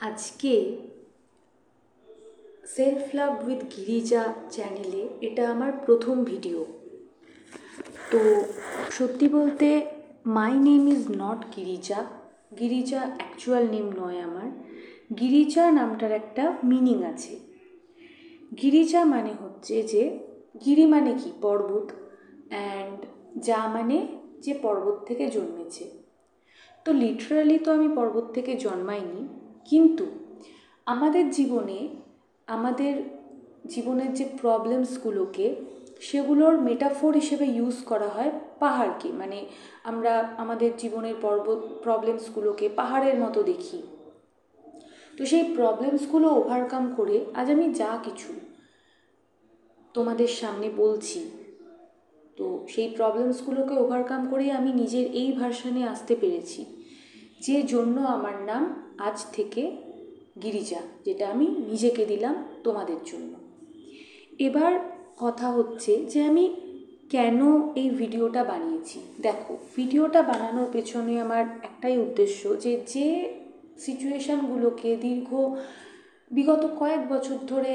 আজকে self love with Girija চ্যানেলে এটা আমার প্রথম ভিডিও তো সত্যি বলতে my name is not Girija Girija actual name নয় আমার। গিরিজা নামটার একটা মিনিং আছে। গিরিজা মানে হচ্ছে যে গিরি মানে কি? পর্বত। অ্যান্ড যা মানে যে পর্বত থেকে জন্মেছে। তো লিটারালি তো আমি পর্বত থেকে জন্মাইনি। কিন্তু আমাদের জীবনে, আমাদের জীবনের যে প্রবলেমসগুলোকে সেগুলোর মেটাফোর হিসেবে ইউজ করা হয় পাহাড়কে। মানে আমরা আমাদের জীবনের পর্বত প্রবলেমসগুলোকে পাহাড়ের মতো দেখি। তো সেই প্রবলেমসগুলো ওভারকাম করে আজ আমি যা কিছু তোমাদের সামনে বলছি, তো সেই প্রবলেমসগুলোকে ওভারকাম করেই আমি নিজের এই ভার্সানে আসতে পেরেছি। যে জন্য আমার নাম আজ থেকে গিরিজা, যেটা আমি নিজেকে দিলাম তোমাদের জন্য। এবার কথা হচ্ছে যে আমি কেন এই ভিডিওটা বানিয়েছি। দেখো, ভিডিওটা বানানোর পেছনে আমার একটাই উদ্দেশ্য যে যে সিচুয়েশানগুলোকে দীর্ঘ, বিগত কয়েক বছর ধরে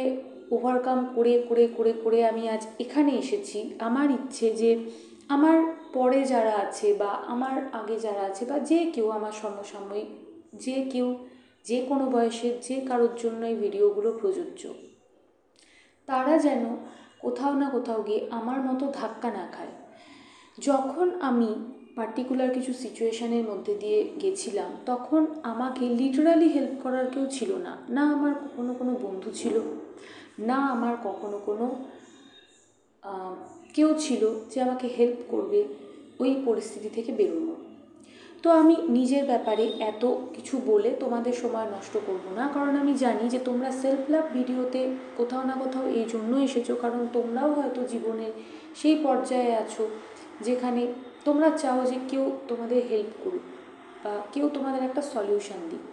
ওভারকাম করে করে করে করে আমি আজ এখানে এসেছি। আমার ইচ্ছে যে, আমার পরে যারা আছে বা আমার আগে যারা আছে বা যে কেউ আমার সমসাময়িক যে কেউ যে কোনো বয়সের যে কারোর জন্য এই ভিডিওগুলো প্রযোজ্য। তারা যেন কোথাও না কোথাও গিয়ে আমার মতো ধাক্কা না খায়। যখন আমি পার্টিকুলার কিছু সিচুয়েশানের মধ্যে দিয়ে গেছিলাম, তখন আমাকে লিটারালি হেল্প করার কেউ ছিল না। না আমার কখনো কোনো বন্ধু ছিল, না আমার কখনো কোনো কেউ ছিল যে আমাকে হেল্প করবে ওই পরিস্থিতি থেকে বেরোনো তো আমি নিজের ব্যাপারে এত কিছু বলে তোমাদের সময় নষ্ট করব না। কারণ আমি জানি যে তোমরা সেলফ লাভ ভিডিওতে কোথাও না কোথাও এই জন্য এসেছ, কারণ তোমরাও হয়তো জীবনের সেই পর্যায়ে আছো যেখানে তোমরা চাও যে কেউ তোমাদের হেল্প করুক বা কেউ তোমাদের একটা সলিউশন দিক।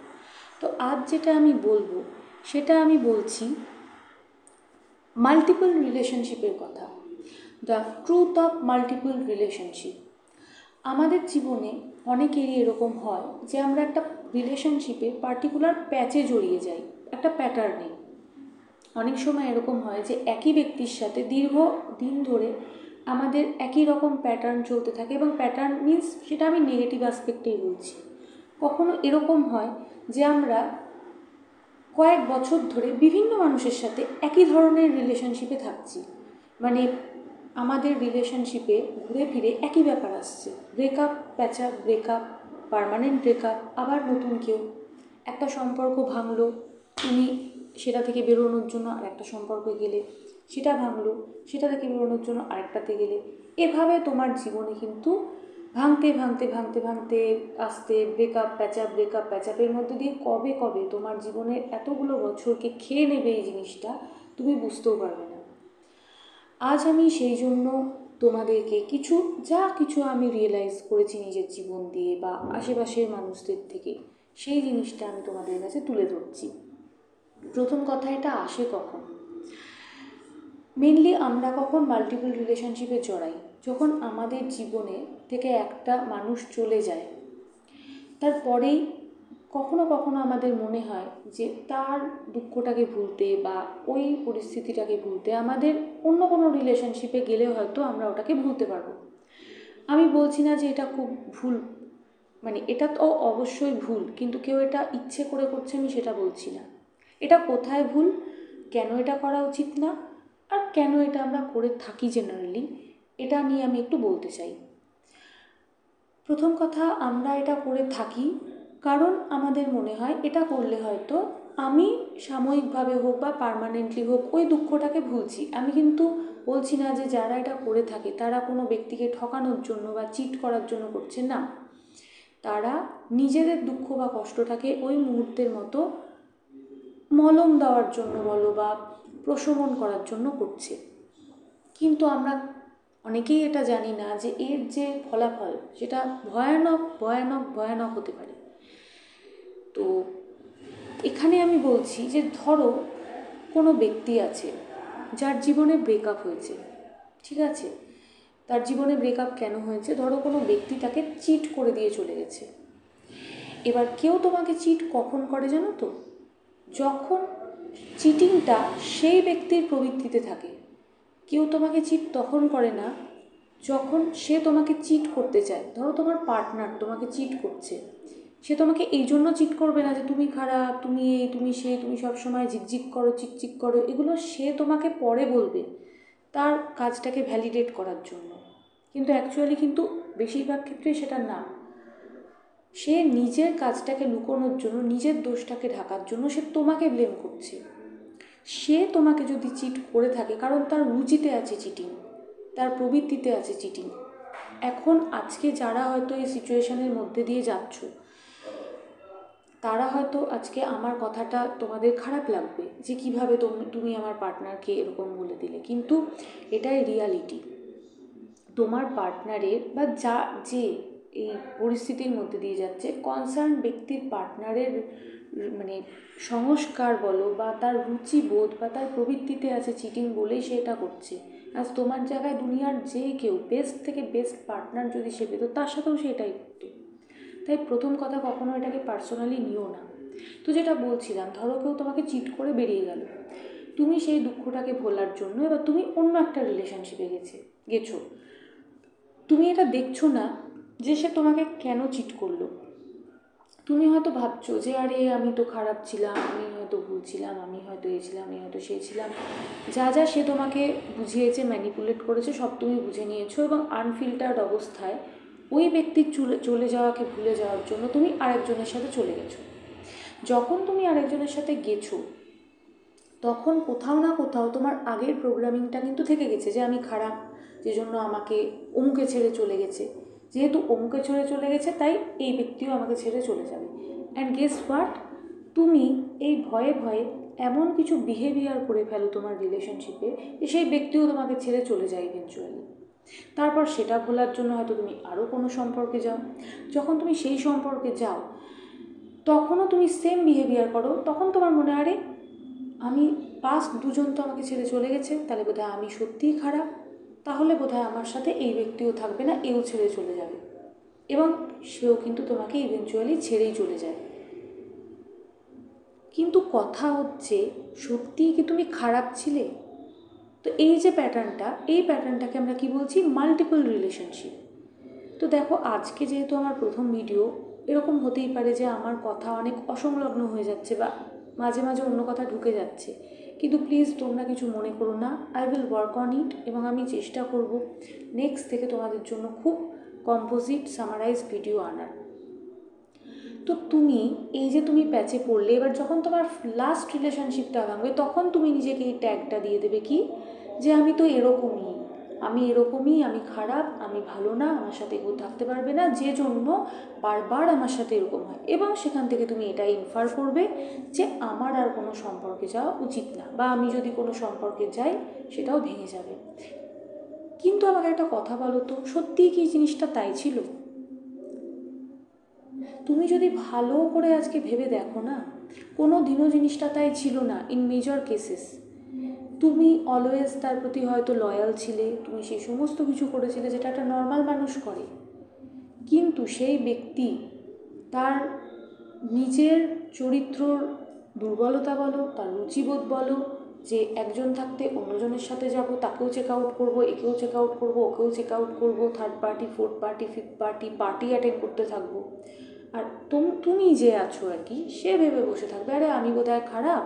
তো আজ যেটা আমি বলব, সেটা আমি বলছি মাল্টিপল রিলেশনশিপের কথা। The truth of multiple relationship আমাদের জীবনে অনেকেরই এরকম হয় যে আমরা একটা রিলেশনশিপে পার্টিকুলার প্যাচে জড়িয়ে যাই, একটা প্যাটার্নে অনেক সময় এরকম হয় যে একই ব্যক্তির সাথে দীর্ঘ দিন ধরে আমাদের একই রকম প্যাটার্ন চলতে থাকে এবং প্যাটার্ন মিন্স সেটা আমি নেগেটিভ আসপেক্টেই বলছি। কখনো এরকম হয় যে আমরা কয়েক বছর ধরে বিভিন্ন মানুষের সাথে একই ধরনের রিলেশনশিপে থাকছি। মানে আমাদের রিলেশনশিপে ঘুরে ফিরে একই ব্যাপার আসছে। Breakup patch up breakup permanent breakup আবার নতুন কেউ। একটা সম্পর্ক ভাঙলো, তুমি সেটা থেকে বেরোনোর জন্য আর একটা সম্পর্কে গেলে, সেটা ভাঙলো, সেটা থেকে বেরোনোর জন্য আরেকটাতে গেলে। এভাবে তোমার জীবনে কিন্তু ভাঙতে ভাঙতে ভাঙতে ভাঙতে আসতে ব্রেকআপ প্যাচআপ ব্রেকআপ প্যাচআপের মধ্যে দিয়ে কবে কবে তোমার জীবনের এতগুলো বছরকে খেয়ে নেবে এই জিনিসটা তুমি বুঝতেও পারবে না। আজ আমি সেই জন্য তোমাদেরকে কিছু, যা কিছু আমি রিয়েলাইজ করেছি নিজের জীবন দিয়ে বা আশেপাশের মানুষদের থেকে, সেই জিনিসটা আমি তোমাদের কাছে তুলে ধরছি। প্রথম কথা, এটা আসে কখন? মেনলি আমরা কখন মাল্টিপল রিলেশনশিপে জড়াই, যখন আমাদের জীবনে থেকে একটা মানুষ চলে যায়, তারপরেই কখনো কখনো আমাদের মনে হয় যে তার দুঃখটাকে ভুলতে বা ওই পরিস্থিতিটাকে ভুলতে আমাদের অন্য কোনো রিলেশনশিপে গেলে হয়তো আমরা ওটাকে ভুলতে পারব। আমি বলছি না যে এটা খুব ভুল মানে এটা তো অবশ্যই ভুল, কিন্তু কেউ এটা ইচ্ছে করে করছে আমি সেটা বলছি না। এটা কোথায় ভুল? কেন এটা করা উচিত না? আর কেন এটা আমরা করে থাকি জেনারেলি এটা নিয়ে আমি একটু বলতে চাই। প্রথম কথা, আমরা এটা করে থাকি কারণ আমাদের মনে হয় এটা করলে হয়তো আমি সাময়িকভাবে হোক বা পারমানেন্টলি হোক ওই দুঃখটাকে ভুলছি। আমি কিন্তু বলছি না যে যারা এটা করে থাকে তারা কোনো ব্যক্তিকে ঠকানোর জন্য বা চিট করার জন্য করছে না। তারা নিজেদের দুঃখ বা কষ্টটাকে ওই মুহূর্তের মতো মলম দেওয়ার জন্য বলো বা প্রশমন করার জন্য করছে। কিন্তু আমরা অনেকেই এটা জানি না যে এর যে ফলাফল সেটা ভয়ানক ভয়ানক ভয়ানক হতে পারে। তো এখানে আমি বলছি যে ধরো কোনো ব্যক্তি আছে যার জীবনে ব্রেকআপ হয়েছে, ঠিক আছে? তার জীবনে ব্রেকআপ কেন হয়েছে? ধরো কোনো ব্যক্তি তাকে চিট করে দিয়ে চলে গেছে। এবার কেউ তোমাকে চিট কখন করে জানো তো? যখন চিটিংটা সেই ব্যক্তির প্রবৃত্তিতে থাকে। কেউ তোমাকে চিট তখন করে না, যখন সে তোমাকে চিট করতে চায়। ধরো তোমার পার্টনার তোমাকে চিট করছে। সে তোমাকে এই জন্য চিট করবে না যে তুমি খারাপ, তুমি এই তুমি সে, তুমি সবসময় ঝিকঝিক করো, চিকচিক করো, এগুলো সে তোমাকে পরে বলবে তার কাজটাকে ভ্যালিডেট করার জন্য। কিন্তু অ্যাকচুয়ালি কিন্তু বেশিরভাগ ক্ষেত্রে সেটা না। সে নিজের কাজটাকে লুকোনোর জন্য, নিজের দোষটাকে ঢাকার জন্য সে তোমাকে ব্লেম করছে। সে তোমাকে যদি চিট করে থাকে, কারণ তার রুচিতে আছে চিটিং তার প্রবৃত্তিতে আছে চিটিং এখন আজকে যারা হয়তো এই সিচুয়েশনের মধ্যে দিয়ে যাচ্ছ তারা হয়তো আজকে আমার কথাটা তোমাদের খারাপ লাগবে যে কীভাবে তুমি আমার পার্টনারকে এরকম বলে দিলে। কিন্তু এটাই রিয়ালিটি তোমার পার্টনারের বা যা, যে এই পরিস্থিতির মধ্যে দিয়ে যাচ্ছে কনসার্ন ব্যক্তির পার্টনারের মানে সংস্কার বলো বা তার রুচিবোধ বা তার প্রবৃত্তিতে আছে চিটিং বলেই সে এটা করছে। আজ তোমার জায়গায় দুনিয়ার যে কেউ বেস্ট থেকে বেস্ট পার্টনার যদি সে পেতো, তার সাথেও সে এটাই করতো। তাই প্রথম কথা কখনো এটাকে পার্সোনালি নিও না। তো যেটা বলছিলাম, ধরো কেউ তোমাকে চিট করে বেরিয়ে গেল। তুমি সেই দুঃখটাকে ভোলার জন্য এবার তুমি অন্য একটা রিলেশনশিপে গেছে, গেছো। তুমি এটা দেখছ না যে সে তোমাকে কেন চিট করল? তুমি হয়তো ভাবছ যে, আরে, আমি তো খারাপ ছিলাম, আমি হয়তো ভুল ছিলাম, আমি হয়তো এ ছিলাম, আমি হয়তো সে ছিলাম। যা যা সে তোমাকে বুঝিয়েছে ম্যানিপুলেট করেছে, সব তুমি বুঝে নিয়েছো এবং আনফিল্টার্ড অবস্থায় ওই ব্যক্তির চলে চলে যাওয়াকে ভুলে যাওয়ার জন্য তুমি আরেকজনের সাথে চলে গেছো। যখন তুমি আরেকজনের সাথে গেছো, তখন কোথাও না কোথাও তোমার আগের প্রোগ্রামিংটা কিন্তু থেকে গেছে যে আমি খারাপ, যে জন্য আমাকে অমুকে ছেড়ে চলে গেছে। যেহেতু অমুকে ছেড়ে চলে গেছে, তাই এই ব্যক্তিও আমাকে ছেড়ে চলে যাবে। অ্যান্ড গেস হোয়াট তুমি এই ভয়ে ভয়ে এমন কিছু বিহেভিয়ার করে ফেলো তোমার রিলেশনশিপে যে সেই ব্যক্তিও তোমাকে ছেড়ে চলে যায় ইভেনচুয়ালি তারপর সেটা ভোলার জন্য হয়তো তুমি আরও কোনো সম্পর্কে যাও। যখন তুমি সেই সম্পর্কে যাও, তখনও তুমি সেম বিহেভিয়ার করো। তখন তোমার মনে, আরে, আমি পাস্ট দুজন তো আমাকে ছেড়ে চলে গেছে, তাহলে বোধহয় আমি সত্যিই খারাপ। তাহলে বোধহয় আমার সাথে এই ব্যক্তিও থাকবে না, এও ছেড়ে চলে যাবে। এবং সেও কিন্তু তোমাকে ইভেনচুয়ালি ছেড়েই চলে যায়। কিন্তু কথা হচ্ছে, সত্যিই কি তুমি খারাপ ছিলে? তো এই যে প্যাটার্নটা এই প্যাটার্নটাকে আমরা কি বলছি? মাল্টিপল রিলেশনশিপ তো দেখো, আজকে যেহেতু আমার প্রথম ভিডিও এরকম হতেই পারে যে আমার কথা অনেক অসংলগ্ন হয়ে যাচ্ছে বা মাঝে মাঝে অন্য কথা ঢুকে যাচ্ছে। কিন্তু প্লিজ তোমরা কিছু মনে করো না। I will work on it এবং আমি চেষ্টা করব। নেক্সট থেকে তোমাদের জন্য খুব কম্পোজিট সামারাইজ ভিডিও আনার। তো তুমি, এই যে তুমি প্যাচে পড়লে, এবার যখন তোমার লাস্ট রিলেশনশিপটা ভাঙবে, তখন তুমি নিজেকে এই ট্যাগটা দিয়ে দেবে কি? যে আমি তো এরকমই, আমি এরকমই, আমি খারাপ, আমি ভালো না, আমার সাথে কেউ থাকতে পারবে না, যে জন্য বারবার আমার সাথে এরকম হয়। এবং সেখান থেকে তুমি এটা ইনফার করবে যে আমার আর কোনো সম্পর্কে যাওয়া উচিত না, বা আমি যদি কোনো সম্পর্কে যাই, সেটাও ভেঙে যাবে। কিন্তু আমাকে একটা কথা বলো তো, সত্যিই কি জিনিসটা তাই ছিল? তুমি যদি ভালো করে আজকে ভেবে দেখো না, কোনো দিনও জিনিসটা তাই ছিল না ইন মেজর কেসেস তুমি অলওয়েজ তার প্রতি হয়তো লয়াল ছিলে, তুমি সেই সমস্ত কিছু করেছিলে যেটা একটা নর্মাল মানুষ করে। কিন্তু সেই ব্যক্তি তার নিজের চরিত্রর দুর্বলতা বলো, তার রুচিবোধ বলো, যে একজন থাকতে অন্যজনের সাথে যাব, তাকেও চেক আউট করব, একেও চেক আউট করব, ওকেও চেক আউট করব third party fourth party fifth party party attend করতে থাকব। আর তুমি যে আছো আর কি, সে ভেবে বসে থাকবে, আরে আমি বোধহয় খারাপ।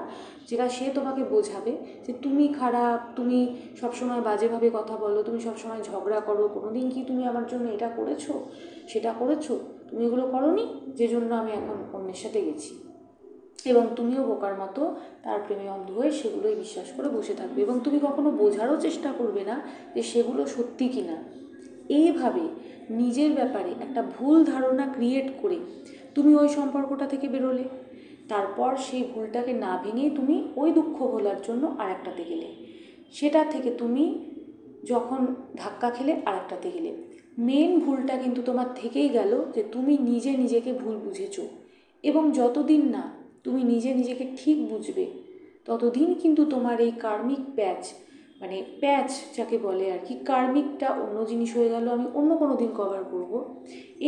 যেটা সে তোমাকে বোঝাবে যে তুমি খারাপ, তুমি সবসময় বাজেভাবে কথা বলো, তুমি সবসময় ঝগড়া করো কোনো দিন কি তুমি আমার জন্য এটা করেছ, সেটা করেছ? তুমি এগুলো করনি? যে জন্য আমি এখন অন্যের সাথে গেছি। এবং তুমিও বোকার মতো তার প্রেমে অন্ধ হয়ে সেগুলোই বিশ্বাস করে বসে থাকবে। এবং তুমি কখনো বোঝারও চেষ্টা করবে না যে সেগুলো সত্যি কি না এইভাবে নিজের ব্যাপারে একটা ভুল ধারণা ক্রিয়েট করে তুমি ওই সম্পর্কটা থেকে বেরোলে। তারপর সেই ভুলটাকে না ভেঙে তুমি ওই দুঃখ ভোলার জন্য আরেকটাতে গেলে। সেটা থেকে তুমি যখন ধাক্কা খেলে আরেকটাতে গেলে। মেন ভুলটা কিন্তু তোমার থেকেই গেল যে তুমি নিজে নিজেকে ভুল বুঝেছ এবং যতদিন না তুমি নিজে নিজেকে ঠিক বুঝবে, ততদিন কিন্তু তোমার এই কার্মিক প্যাচ মানে প্যাচ যাকে বলে আর কি, কার্মিকটা অন্য জিনিস হয়ে গেল, আমি অন্য কোনো দিন কভার করব।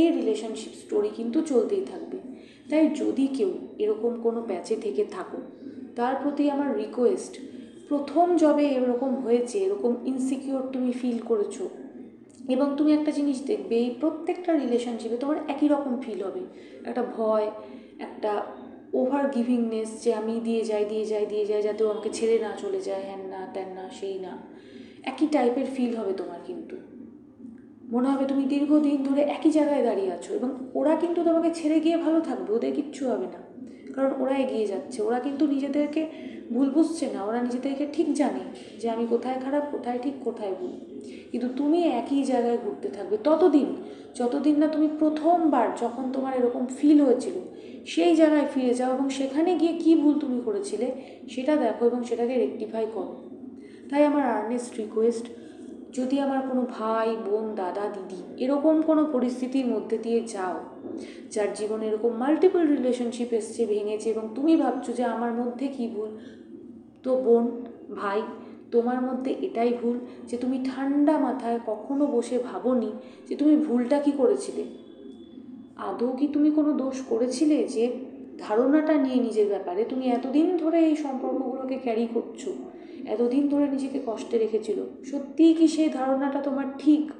এই রিলেশনশিপ স্টোরি কিন্তু চলতেই থাকবে। তাই যদি কেউ এরকম কোনো প্যাচে থেকে থাকো তার প্রতি আমার রিকোয়েস্ট প্রথম জবে এরকম হয়েছে, এরকম ইনসিকিওর তুমি ফিল করেছ, এবং তুমি একটা জিনিস দেখবে, এই প্রত্যেকটা রিলেশনশিপে তোমার একই রকম ফিল হবে। একটা ভয়, একটা ওভার গিভিংনেস যে আমি দিয়ে যাই দিয়ে যাই দিয়ে যাই, যাতে ও আমাকে ছেড়ে না চলে যায়, হ্যান না, ত্যান সেই না। একই টাইপের ফিল হবে তোমার কিন্তু। মনে হবে তুমি দীর্ঘদিন ধরে একই জায়গায় দাঁড়িয়ে আছো এবং ওরা কিন্তু তোমাকে ছেড়ে গিয়ে ভালো থাকবে, ওদের কিচ্ছু হবে না। কারণ ওরা এগিয়ে যাচ্ছে, ওরা কিন্তু নিজেদেরকে ভুল বুঝছে না, ওরা নিজেদেরকে ঠিক জানে যে আমি কোথায় খারাপ, কোথায় ঠিক, কোথায় ভুল। কিন্তু তুমি একই জায়গায় ঘুরতে থাকবে। ততদিন, যতদিন না তুমি প্রথমবার যখন তোমার এরকম ফিল হয়েছিল, সেই জায়গায় ফিরে যাও এবং সেখানে গিয়ে কী ভুল তুমি করেছিলে সেটা দেখো এবং সেটাকে রেকটিফাই করো। তাই আমার আর্নেস্ট রিকোয়েস্ট যদি আমার কোনো ভাই, বোন, দাদা, দিদি এরকম কোনো পরিস্থিতির মধ্যে দিয়ে যাও, যার জীবনে এরকম মাল্টিপল রিলেশনশিপ এসছে, ভেঙেছে এবং তুমি ভাবছ যে আমার মধ্যে কী ভুল, তো বোন, ভাই, তোমার মধ্যে এটাই ভুল যে তুমি ঠান্ডা মাথায় কখনো বসে ভাবোনি যে তুমি ভুলটা কি করেছিলে। আদৌ কি তুমি কোনো দোষ করেছিলে যে ধারণাটা নিয়ে নিজের ব্যাপারে তুমি এতদিন ধরে এই সম্পর্কগুলোকে ক্যারি করছ? এতদিন ধরে নিজেকে কষ্টে রেখেছিল। সত্যিই কি সেই ধারণাটা তোমার ঠিক?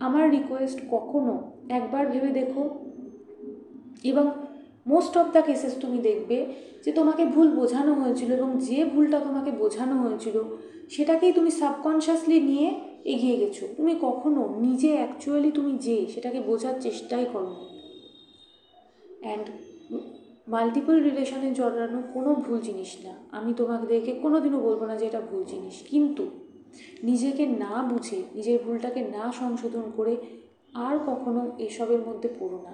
আমার রিকোয়েস্ট কখনো একবার ভেবে দেখো। এবং মোস্ট অফ দ্য কেসেস তুমি দেখবে যে তোমাকে ভুল বোঝানো হয়েছিল এবং যে ভুলটা তোমাকে বোঝানো হয়েছিল, সেটাকেই তুমি সাবকনশিয়াসলি নিয়ে এগিয়ে গেছো। তুমি কখনো নিজে অ্যাকচুয়ালি তুমি যে, সেটাকে বোঝার চেষ্টাই করো অ্যান্ড মাল্টিপল রিলেশনে জড়ানো কোনো ভুল জিনিস না। আমি তোমাদেরকে কোনো দিনও বলব না যে এটা ভুল জিনিস। কিন্তু নিজেকে না বুঝে, নিজের ভুলটাকে না সংশোধন করে আর কখনো এসবের মধ্যে পড়ো না।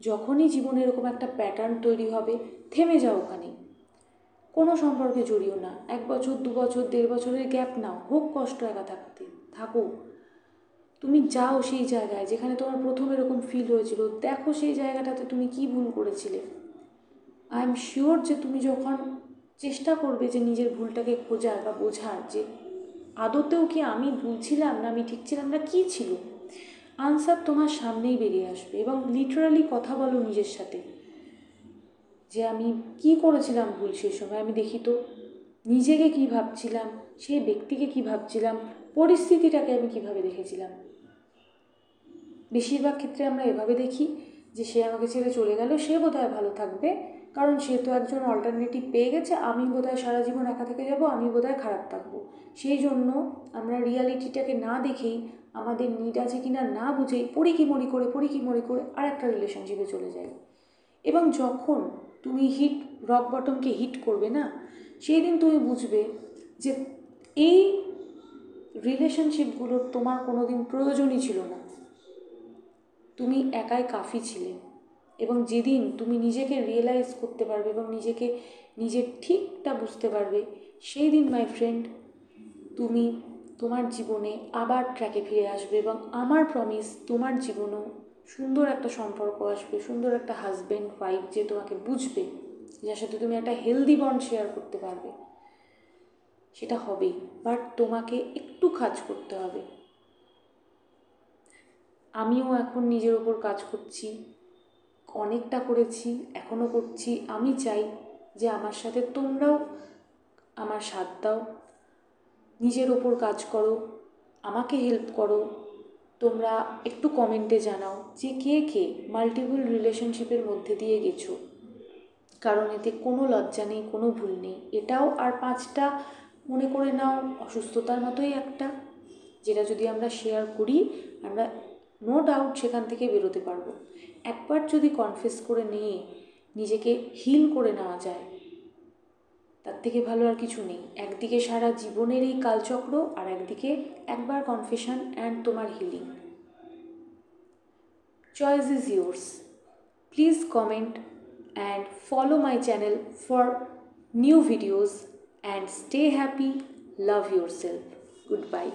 যখনই জীবনে এরকম একটা প্যাটার্ন তৈরি হবে, থেমে যাও ওখানে। কোনো সম্পর্কে জড়িও না। এক বছর, দু বছর, দেড় বছরের গ্যাপ নাও। হোক কষ্ট একা থাকতে। থাকো। তুমি যাও সেই জায়গায় যেখানে তোমার প্রথম এরকম ফিল হয়েছিল। দেখো সেই জায়গাটাতে তুমি কি ভুল করেছিলে। আই এম শিওর যে তুমি যখন চেষ্টা করবে যে নিজের ভুলটাকে খোঁজার বা বোঝার, যে আদতেও কি আমি ভুল ছিলাম না আমি ঠিক ছিলাম না, কী ছিল? আনসার তোমার সামনেই বেরিয়ে আসবে এবং লিটারালি কথা বলো নিজের সাথে। যে আমি কি করেছিলাম ভুল সেই সময়? আমি দেখি তো নিজেকে কী ভাবছিলাম, সেই ব্যক্তিকে কী ভাবছিলাম, পরিস্থিতিটাকে আমি কীভাবে দেখেছিলাম? বেশিরভাগ ক্ষেত্রে আমরা এভাবে দেখি যে সে আমাকে ছেড়ে চলে গেল, সে বোধহয় ভালো থাকবে। কারণ সে তো একজন অল্টারনেটিভ পেয়ে গেছে, আমি বোধহয় সারা জীবন একা থেকে যাব, আমি বোধহয় খারাপ থাকব। সেই জন্য আমরা রিয়ালিটিটাকে না দেখেই, আমাদের নিড আছে কি না না বুঝেই পড়ি কি মরি করে পড়ি কি মরি করে আর একটা রিলেশনশিপে চলে যাই। এবং যখন তুমি হিট রক বটমকে হিট করবে না, সেই দিন তুমি বুঝবে যে এই রিলেশনশিপগুলোর তোমার কোনো দিন প্রয়োজনই ছিল না। তুমি একাই কাফি ছিলে। এবং যেদিন তুমি নিজেকে রিয়েলাইজ করতে পারবে এবং নিজেকে নিজের ঠিকটা বুঝতে পারবে, সেই দিন মাই ফ্রেন্ড তুমি তোমার জীবনে আবার ট্র্যাকে ফিরে আসবে এবং আমার প্রমিস তোমার জীবনেও সুন্দর একটা সম্পর্ক আসবে, সুন্দর একটা হাজব্যান্ড ওয়াইফ যে তোমাকে বুঝবে, যার সাথে তুমি একটা হেলদি বন্ড শেয়ার করতে পারবে। সেটা হবেই বাট তোমাকে একটু কাজ করতে হবে। আমিও এখন নিজের ওপর কাজ করছি। অনেকটা করেছি এখনও করছি। আমি চাই যে আমার সাথে তোমরাও আমার সাথ দাও। নিজের ওপর কাজ করো, আমাকে হেল্প করো। তোমরা একটু কমেন্টে জানাও যে কে কে মাল্টিপল রিলেশনশিপের মধ্যে দিয়ে গেছো। কারণ এতে কোনো লজ্জা নেই, কোনো ভুল নেই। এটাও আর পাঁচটা মনে করে নাও, অসুস্থতার মতোই একটা, যেটা যদি আমরা শেয়ার করি, আমরা নো ডাউট সেখান থেকে বেরোতে পারব। একবার যদি কনফেস করে নিয়ে নিজেকে হিল করে নেওয়া যায়, তার থেকে ভালো আর কিছু নেই। একদিকে সারা জীবনের এই কালচক্র আর একদিকে একবার কনফেশন অ্যান্ড তোমার healing choice is yours please comment and follow my channel for new videos and stay happy love yourself good bye